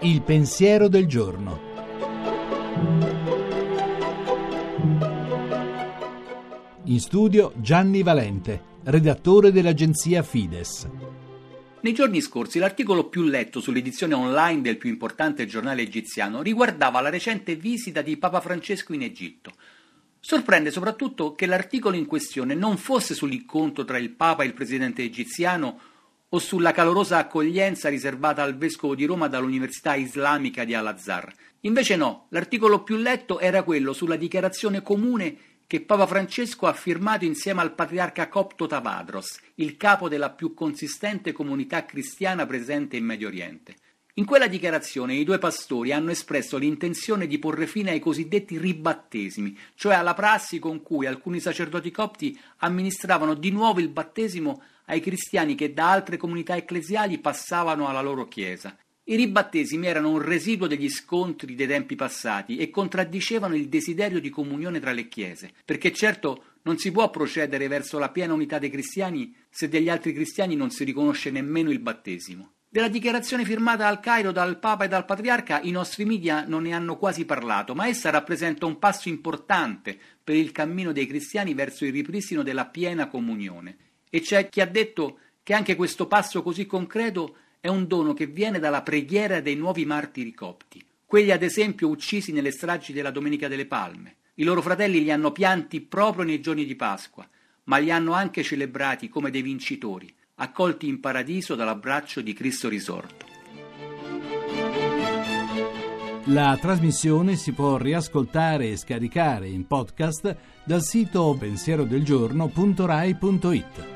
Il pensiero del giorno. In studio Gianni Valente, redattore dell'agenzia Fides. Nei giorni scorsi l'articolo più letto sull'edizione online del più importante giornale egiziano riguardava la recente visita di Papa Francesco in Egitto. Sorprende soprattutto che l'articolo in questione non fosse sull'incontro tra il Papa e il presidente egiziano o sulla calorosa accoglienza riservata al vescovo di Roma dall'Università Islamica di Al-Azhar. Invece no, l'articolo più letto era quello sulla dichiarazione comune che Papa Francesco ha firmato insieme al patriarca copto Tavadros, il capo della più consistente comunità cristiana presente in Medio Oriente. In quella dichiarazione i due pastori hanno espresso l'intenzione di porre fine ai cosiddetti ribattesimi, cioè alla prassi con cui alcuni sacerdoti copti amministravano di nuovo il battesimo ai cristiani che da altre comunità ecclesiali passavano alla loro chiesa. I ribattesimi erano un residuo degli scontri dei tempi passati e contraddicevano il desiderio di comunione tra le chiese, perché certo non si può procedere verso la piena unità dei cristiani se degli altri cristiani non si riconosce nemmeno il battesimo. Della dichiarazione firmata al Cairo dal Papa e dal Patriarca i nostri media non ne hanno quasi parlato, ma essa rappresenta un passo importante per il cammino dei cristiani verso il ripristino della piena comunione. E c'è chi ha detto che anche questo passo così concreto è un dono che viene dalla preghiera dei nuovi martiri copti, quelli ad esempio uccisi nelle stragi della Domenica delle Palme. I loro fratelli li hanno pianti proprio nei giorni di Pasqua, ma li hanno anche celebrati come dei vincitori, accolti in paradiso dall'abbraccio di Cristo risorto. La trasmissione si può riascoltare e scaricare in podcast dal sito pensierodelgiorno.rai.it.